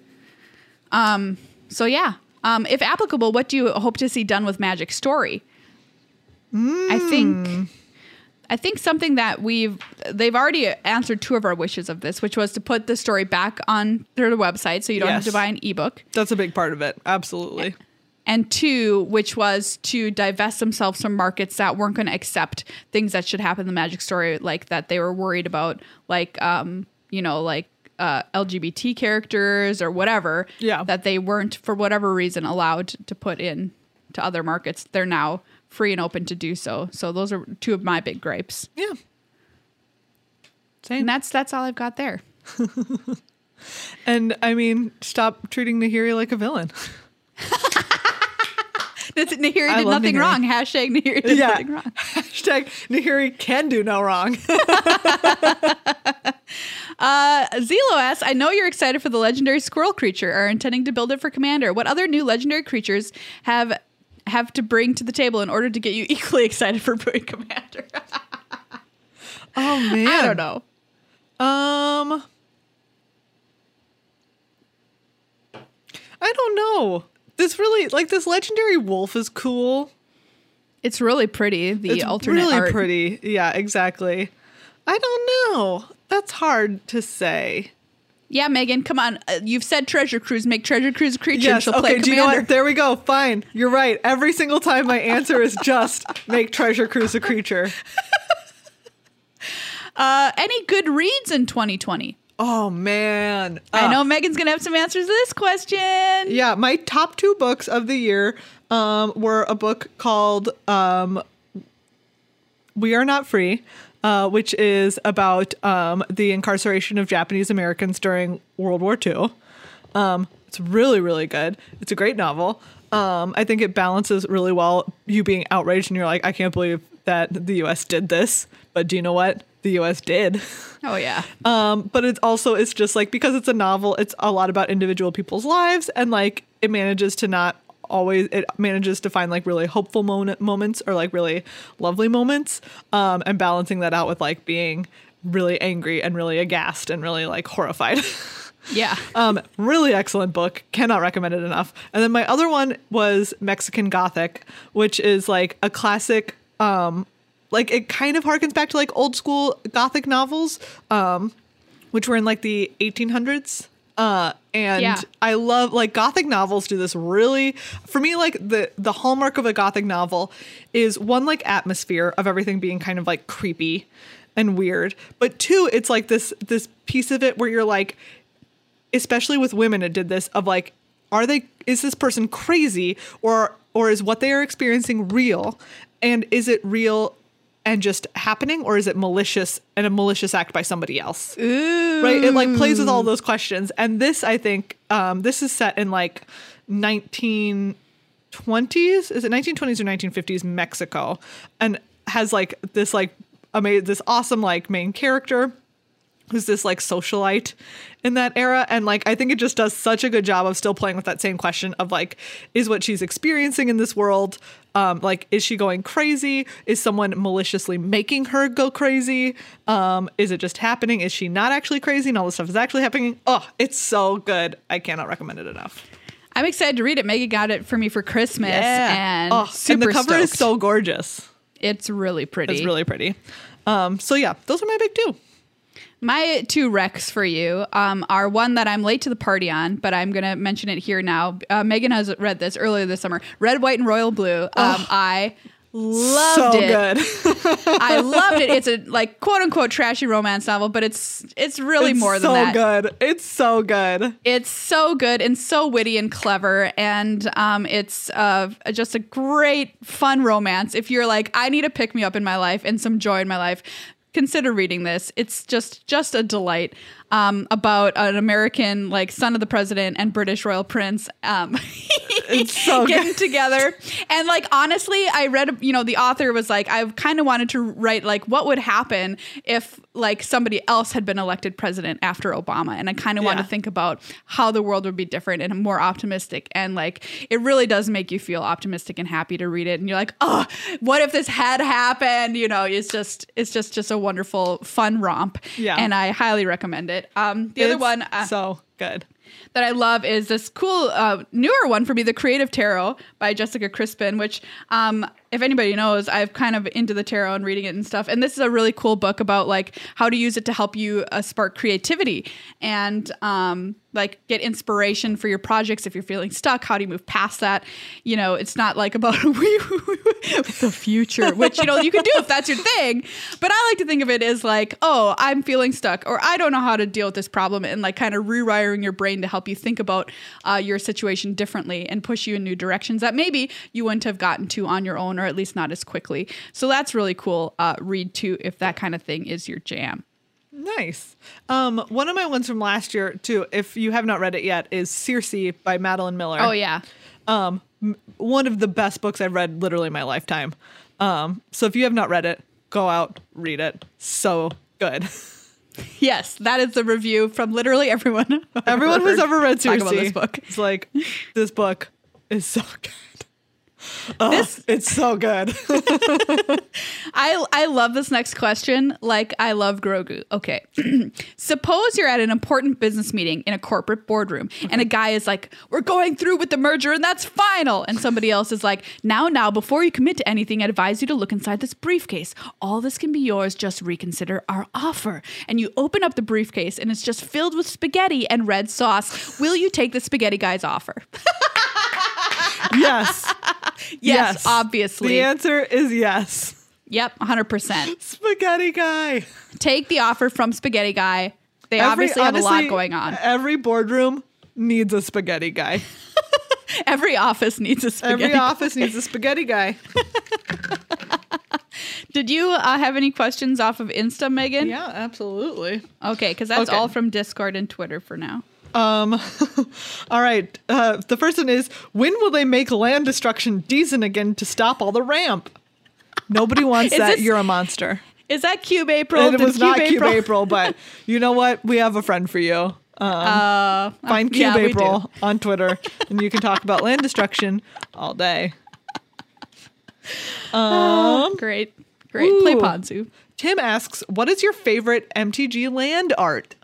Um so yeah, um, if applicable, what do you hope to see done with Magic Story? I Hmm. think. I think something that we've they've already answered two of our wishes of this, which was to put the story back on their website so you don't have to buy an ebook. That's a big part of it. Absolutely. and two, which was to divest themselves from markets that weren't going to accept things that should happen in the Magic story, like that they were worried about, like um, you know, like uh, LGBT characters or whatever. Yeah. that they weren't for whatever reason allowed to put in to other markets. They're now free and open to do so. So those are two of my big gripes, Yeah. Same. and that's that's all I've got there. And I mean, stop treating Nahiri like a villain. Nahiri I did nothing Nahiri. wrong. Hashtag Nahiri did yeah. nothing wrong. Hashtag Nahiri can do no wrong. Uh, Zelo asks, I know you're excited for the legendary squirrel creature, are intending to build it for Commander. What other new legendary creatures have have to bring to the table in order to get you equally excited for brewing Commander? oh man. I don't know. Um, I don't know. This really like this legendary wolf is cool. It's really pretty. The it's alternate really art. pretty. Yeah, exactly. I don't know. That's hard to say. Yeah, Megan, come on. Uh, you've said Treasure Cruise. Make Treasure Cruise a creature. and Yes. she'll play Okay. Do you know what? There we go. Fine. You're right. Every single time my answer is just make treasure cruise a creature. Uh, any good reads in 2020? Oh man. I Uh, know Megan's gonna have some answers to this question. Yeah, my top two books of the year um, were a book called um, "We Are Not Free," uh, which is about um, the incarceration of Japanese Americans during World War II. Um, it's really, really good. It's a great novel. Um, I think it balances really well. You being outraged and you're like, I can't believe that the U.S. did this, but do you know what? The U.S. did. Oh yeah. Um, but it's also it's just like because it's a novel, it's a lot about individual people's lives and like it manages to not always it manages to find like really hopeful moment, moments or like really lovely moments um and balancing that out with like being really angry and really aghast and really like horrified. Yeah. um really excellent book. Cannot recommend it enough. And then my other one was mexican gothic which is like a classic um like it kind of harkens back to like old school gothic novels um which were in like the 1800s uh and Yeah. i love like gothic novels do this really for me like the the hallmark of a gothic novel is one like atmosphere of everything being kind of like creepy and weird but two it's like this this piece of it where you're like especially with women it did this of like are they is this person crazy or or is what they are experiencing real and is it real and just happening or is it malicious and a malicious act by somebody else? Ooh. right? It like plays with all those questions. And this i think um this is set in like 1920s is it 1920s or 1950s mexico? And has like this like ama- this awesome like main character who's this like socialite in that era. And like i think it just does such a good job of still playing with that same question of like is what she's experiencing in this world um like is she going crazy? Is someone maliciously making her go crazy? Um is it just happening? Is she not actually crazy? And all this stuff is actually happening. Oh it's so good. I cannot recommend it enough. I'm excited to read it. Megan got it for me for Christmas, and oh, super and the cover is so gorgeous. It's really pretty. it's really pretty. Um so yeah those are my big two My two wrecks for you um, are one that I'm late to the party on, but I'm going to mention it here now. Uh, Megan has read this earlier this summer. Red, White, and Royal Blue. Um, I loved so it. good I loved it. It's a like quote unquote trashy romance novel, but it's it's really it's more than that. so that. good it's so good It's so good and so witty and clever, and um, it's uh, just a great, fun romance. If you're like, I need a pick me up in my life and some joy in my life, consider reading this. It's just just a delight. Um, about an American like son of the president and British royal prince. Um, so getting good. together. And like honestly, I read you know the author was like I kind of wanted to write like what would happen if like somebody else had been elected president after Obama, and I kind of want to think about how the world would be different and more optimistic. And like it really does make you feel optimistic and happy to read it. And you're like, oh, what if this had happened? You know, it's just it's just just a wonderful fun romp. Yeah. and I highly recommend it. Um, the other one. Uh, so good that I love is this cool uh, newer one for me, The Creative Tarot by Jessica Crispin, which, um, if anybody knows, I've kind of into the tarot and reading it and stuff. And this is a really cool book about like how to use it to help you uh, spark creativity and um, like get inspiration for your projects if you're feeling stuck. How do you move past that? You know, it's not like about the future, which you know you can do if that's your thing. But I like to think of it as like, oh, I'm feeling stuck, or I don't know how to deal with this problem, and like kind of rewiring your brain to help you think about uh, your situation differently and push you in new directions that maybe you wouldn't have gotten to on your own, or at least not as quickly. So that's really cool. Uh, read too if that kind of thing is your jam. Nice. Um, one of my ones from last year too, if you have not read it yet, is Circe by Madeline Miller. Oh yeah. Um, one of the best books I've read literally in my lifetime. Um, so if you have not read it, go out, read it. So good. Yes, that is the review from literally everyone. Everyone who's ever read Circe, about this book. it's like this book is so good. Oh, This- it's so good. I I love this next question like I love Grogu. Okay. Suppose you're at an important business meeting in a corporate boardroom mm-hmm. and a guy is like, "We're going through with the merger and that's final." And somebody else is like, "Now now before you commit to anything, I advise you to look inside this briefcase. All this can be yours, just reconsider our offer." And you open up the briefcase and it's just filled with spaghetti and red sauce. Will you take the spaghetti guy's offer? yes. Yes, obviously. The answer is yes. Yep, 100%. Spaghetti guy. Take the offer from spaghetti guy. They Every- obviously have a lot going on. Every boardroom needs a spaghetti guy. Every office needs a spaghetti. Every office needs a spaghetti guy. Did you uh, have any questions off of Insta, Megan? Yeah, absolutely. Okay, because that's Okay. all from Discord and Twitter for now. Um, all right. Uh, the first one is when will they make land destruction decent again to stop all the ramp? Nobody wants that. this- You're a monster. Is that Cube April? And it Did was Cube not Cube April, but you know what? We have a friend for you. uh, Find Cube yeah. April on Twitter, and you can talk about land destruction all day. Um, Great, great. Play Ooh. Ponzu. Tim asks, "What is your favorite MTG land art?"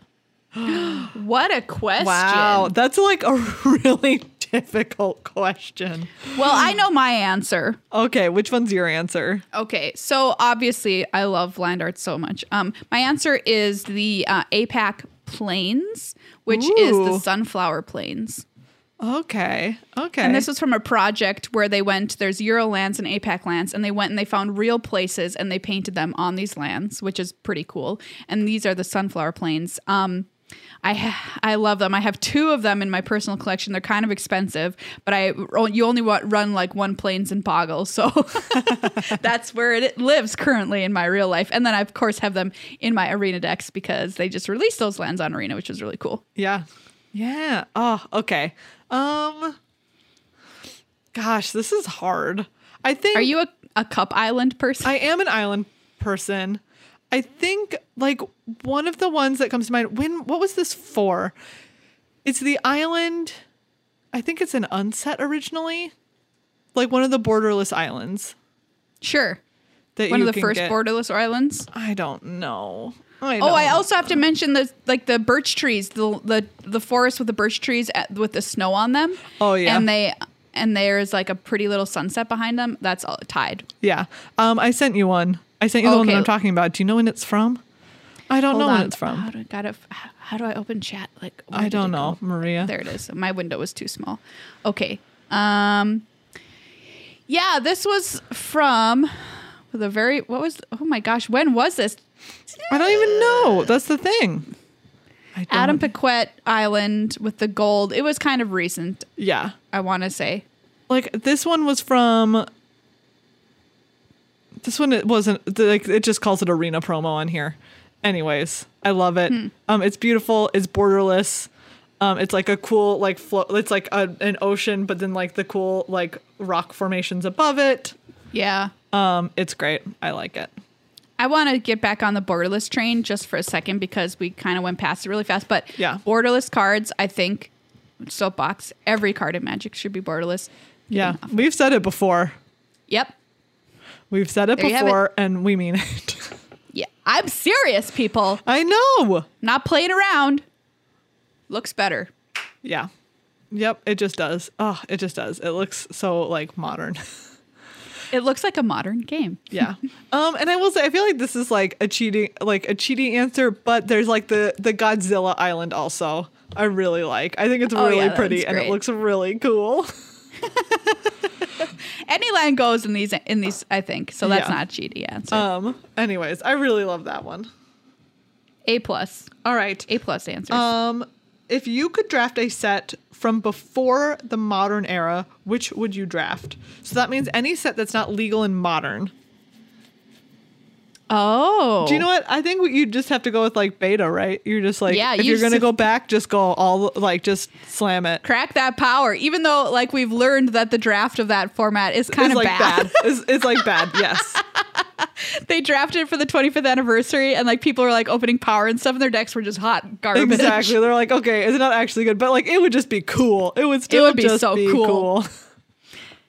What a question. Wow, that's like a really difficult question. Well, I know my answer. Okay, which one's your answer? Okay, so obviously I love land art so much. Um, my answer is the uh, APAC Plains, which is the Sunflower Plains. Okay, okay. And this was from a project where they went, there's Euro lands and APAC lands, and they went and they found real places and they painted them on these lands, which is pretty cool. And these are the Sunflower Plains. Um, I ha- I love them. I have two of them in my personal collection. They're kind of expensive, but I you only want, run like one planes and Bogle, so that's where it lives currently in my real life. And then I of course have them in my arena decks because they just released those lands on arena, which was really cool. Yeah. Yeah. Oh, okay. Um Gosh, this is hard. I think Are you a, a Cup Island person? I am an island person. I think like one of the ones that comes to mind when what was this for? It's the island I think it's an unset originally. Like one of the borderless islands sure. that One of the first get. borderless islands. I don't know. I Oh, I also have to mention the like the birch trees, the the the forest with the birch trees at, with the snow on them. Oh, yeah. and they and there's like a pretty little sunset behind them. That's all tied. Yeah. Um, I sent you one. I sent you the one that I'm talking about. Do you know when it's from? I don't know Hold when it's from. How do I got it? How do I open chat? Like I don't know? Maria. There it is. My window was too small. Okay. Um. Yeah, this was from the very. What was? Oh my gosh, when was this? I don't even know. That's the thing. Adam Paquette Island with the gold. It was kind of recent. Yeah. I want to say. Like this one was from. This one it wasn't like it just calls it arena promo on here. Anyways, I love it. Hmm. Um, it's beautiful. It's borderless. Um, it's like a cool like flow. It's like a, an ocean, but then like the cool like rock formations above it. Yeah. Um, it's great. I like it. I want to get back on the borderless train just for a second because we kind of went past it really fast. But Yeah. borderless cards, I think, soapbox, every card in Magic should be borderless. Yeah, we've said it before. Yep. We've said it There before, and we mean it. Yeah. I'm serious, people. I know. Not playing around. Looks better. Yeah. Yep, it just does. Oh, it just does. It looks so like modern. It looks like a modern game. yeah. Um, and I will say I feel like this is like a cheating like a cheating answer, but there's like the the Godzilla island also. I really like. I think it's Oh, really yeah, pretty and it looks really cool. Any land goes in these in these, I think. So that's Yeah. not a cheaty answer. Um, anyways, I really love that one. a plus. All right. A plus answer. Um, if you could draft a set from before the modern era, which would you draft? So that means any set that's not legal in modern. Oh. Do you know what? I think you just have to go with like beta, right? You're just like, Yeah, if you you're gonna go back, just go all like just slam it. Crack that power. Even though, like, we've learned that the draft of that format is kind of like bad. bad. it's, it's like bad. Yes. they drafted for the 25th anniversary and like people were like opening power and stuff and their decks were just hot garbage. Exactly. They're like, okay, it's not actually good, but like it would just be cool. It would still would be so be cool. cool.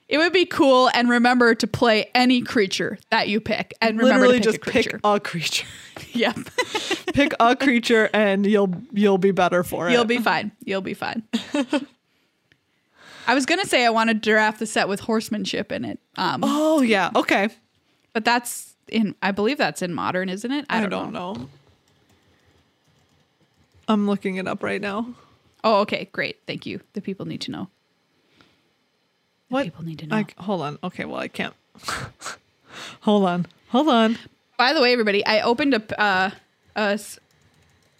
It would be cool and remember to play any creature that you pick and remember Literally to pick just a pick a creature. yep. pick a creature and you'll you'll be better for it. You'll be fine. You'll be fine. I was gonna say I want to draft the set with horsemanship in it. Um, Oh yeah. Okay. but that's in I believe that's in modern, isn't it? I don't, know. I'm looking it up right now. Oh, okay, great. Thank you. The people need to know. The What? people need to know. I, hold on. Okay, well I can't. hold on. Hold on. By the way, everybody, I opened a, uh, a s-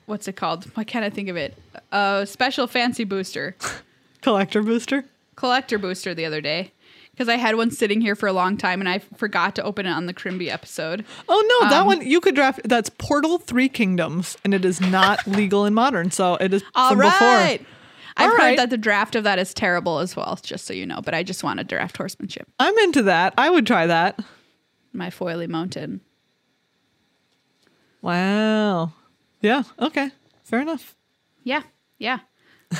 what's it called? Why can't I think of it? A special fancy booster, Collector booster. collector booster the other day because I had one sitting here for a long time and I forgot to open it on the Crimby episode. Oh no, that Um, one you could draft. That's Portal Three Kingdoms, and it is not legal in modern, so it is All from right. before. I've All heard right. that the draft of that is terrible as well, just so you know. But I just want to draft horsemanship, I'm into that. I would try that. my foily mountain. Wow. Yeah. Okay. Fair enough. Yeah, Yeah.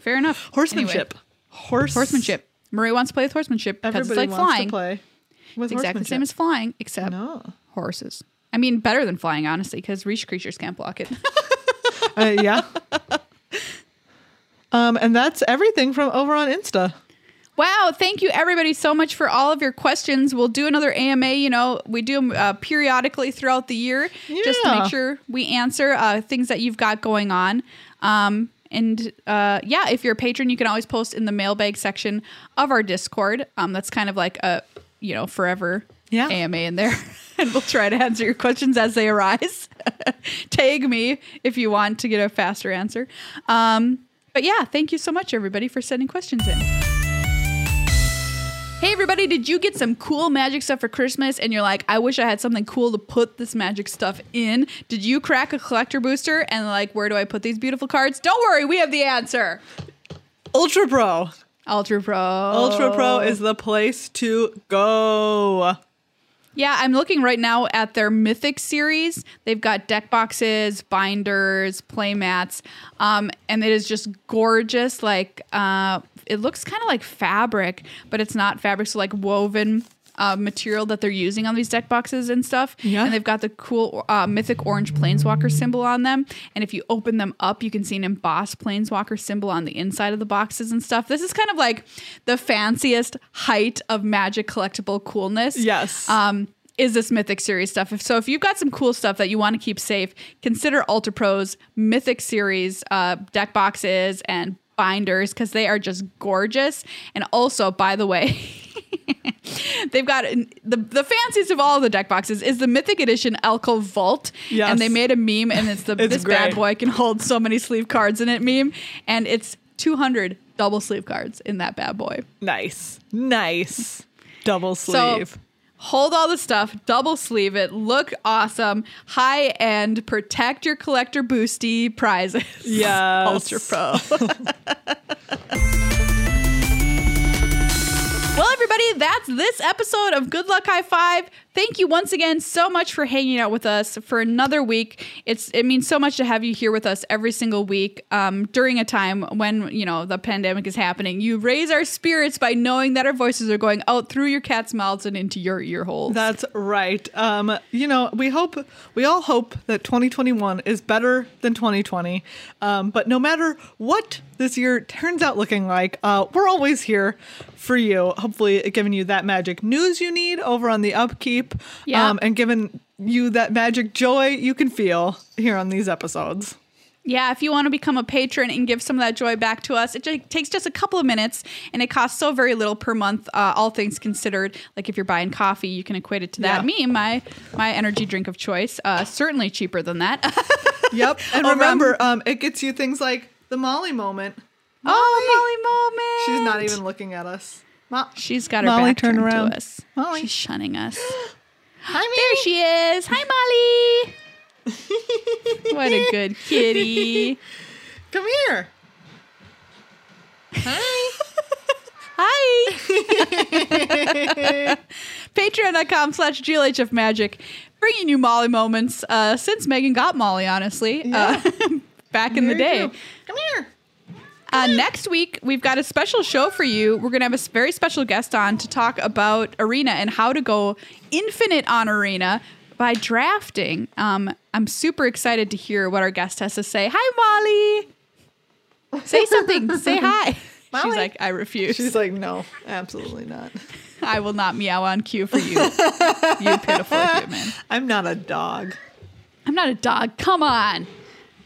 Fair enough. Horsemanship. Anyway, Horse. horsemanship. Marie wants to play with horsemanship because it's like flying. play It's exactly the same as flying, except No. horses. I mean, better than flying, honestly, because reach creatures can't block it. Uh, yeah. um, and that's everything from over on Insta. Wow, thank you everybody so much for all of your questions. We'll do another AMA, you know, we do them uh, periodically throughout the year just to make sure we answer uh, things that you've got going on. Um, and uh, yeah, if you're a patron, you can always post in the mailbag section of our Discord. Um, that's kind of like a, you know, forever Yeah. AMA in there. and we'll try to answer your questions as they arise. Tag me if you want to get a faster answer. Um, but yeah, thank you so much, everybody, for sending questions in. Hey everybody, did you get some cool magic stuff for Christmas and you're like, I wish I had something cool to put this magic stuff in? Did you crack a collector booster and like, where do I put these beautiful cards? Don't worry, we have the answer. Ultra Pro. Ultra Pro. Ultra Pro is the place to go. Yeah, I'm looking right now at their Mythic series. They've got deck boxes, binders, play mats, um, and it is just gorgeous. Like uh, it looks kind of like fabric, but it's not fabric. So like woven uh, material that they're using on these deck boxes and stuff. Yeah. And they've got the cool uh, Mythic Orange Planeswalker symbol on them. And if you open them up, you can see an embossed Planeswalker symbol on the inside of the boxes and stuff. This is kind of like the fanciest height of Magic collectible coolness Yes. um, is this Mythic series stuff. If, so if you've got some cool stuff that you want to keep safe, consider Ultra Pro's Mythic series uh, deck boxes and binders because they are just gorgeous. And also, by the way, they've got the the fanciest of all the deck boxes is the Mythic Edition Alcove Vault. Yes. And they made a meme, and it's the It's this bad boy can hold so many sleeve cards in it meme, and it's 200 double sleeve cards in that bad boy. nice. Nice. Double sleeve. So hold all the stuff, double sleeve it, look awesome, high end, protect your collector boosty prizes. Yes. Ultra Pro. Well, everybody, that's this episode of Good Luck High Five. Thank you once again so much for hanging out with us for another week. It's it means so much to have you here with us every single week um, during a time when you know the pandemic is happening. You raise our spirits by knowing that our voices are going out through your cat's mouths and into your ear holes. That's right. Um, you know, we hope, we all hope that 2021 is better than 2020. Um, but no matter what this year turns out looking like, uh, we're always here for you. Hopefully, giving you that magic news you need over on the upkeep. Yeah. Um, and giving you that magic joy you can feel here on these episodes. Yeah, if you want to become a patron and give some of that joy back to us, it takes just a couple of minutes and it costs so very little per month, uh, all things considered. Like if you're buying coffee, you can equate it to that. Yeah. Me, my my energy drink of choice, uh, certainly cheaper than that. Yep. And remember, um, it gets you things like the Molly moment. oh, Molly moment. She's not even looking at us. Mo- She's got her Molly, back turn turned around. to us. Molly. She's shunning us. Hi, there she is. Hi, Molly. what a good kitty. Come here. Hi. Hi. Patreon.com slash GLHF Magic. Bringing you Molly moments uh, since Megan got Molly, honestly, uh, back in the day. Come here. Uh, next week, we've got a special show for you. We're going to have a very special guest on to talk about Arena and how to go infinite on Arena by drafting. Um, I'm super excited to hear what our guest has to say. Hi, Molly. Say something. Say hi. She's like, I refuse. She's like, no, absolutely not. I will not meow on cue for you, you pitiful human. I'm not a dog. I'm not a dog. Come on.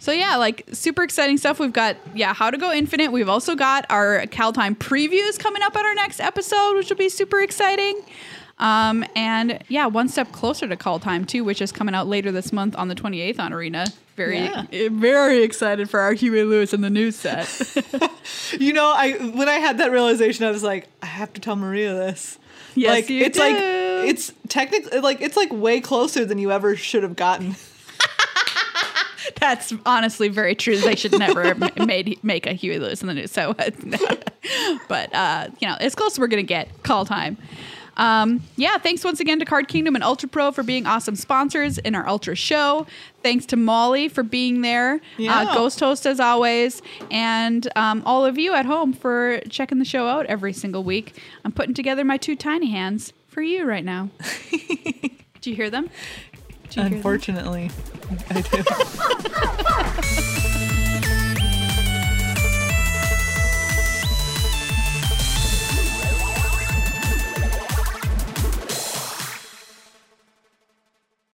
So yeah, like super exciting stuff. We've got yeah, how to go infinite. We've also got our Kaldheim previews coming up on our next episode, which will be super exciting. Um, and yeah, one step closer to Kaldheim too, which is coming out later this month on the 28th on Arena. Very, Yeah. eh, very excited for our Huey Lewis and the News set. You know, I when I had that realization, I was like, I have to tell Maria this. Yes, like you it's like it's technically like it's like way closer than you ever should have gotten. That's honestly very true. They should never made make a Huey Lewis and the News. So, but uh, you know, as close as we're gonna get. Kaldheim. Um, yeah, thanks once again to Card Kingdom and Ultra Pro for being awesome sponsors in our Ultra show. Thanks to Molly for being there, Yeah. uh, Ghost Host as always, and um, all of you at home for checking the show out every single week. I'm putting together my two tiny hands for you right now. Do you hear them? Do Unfortunately, I do.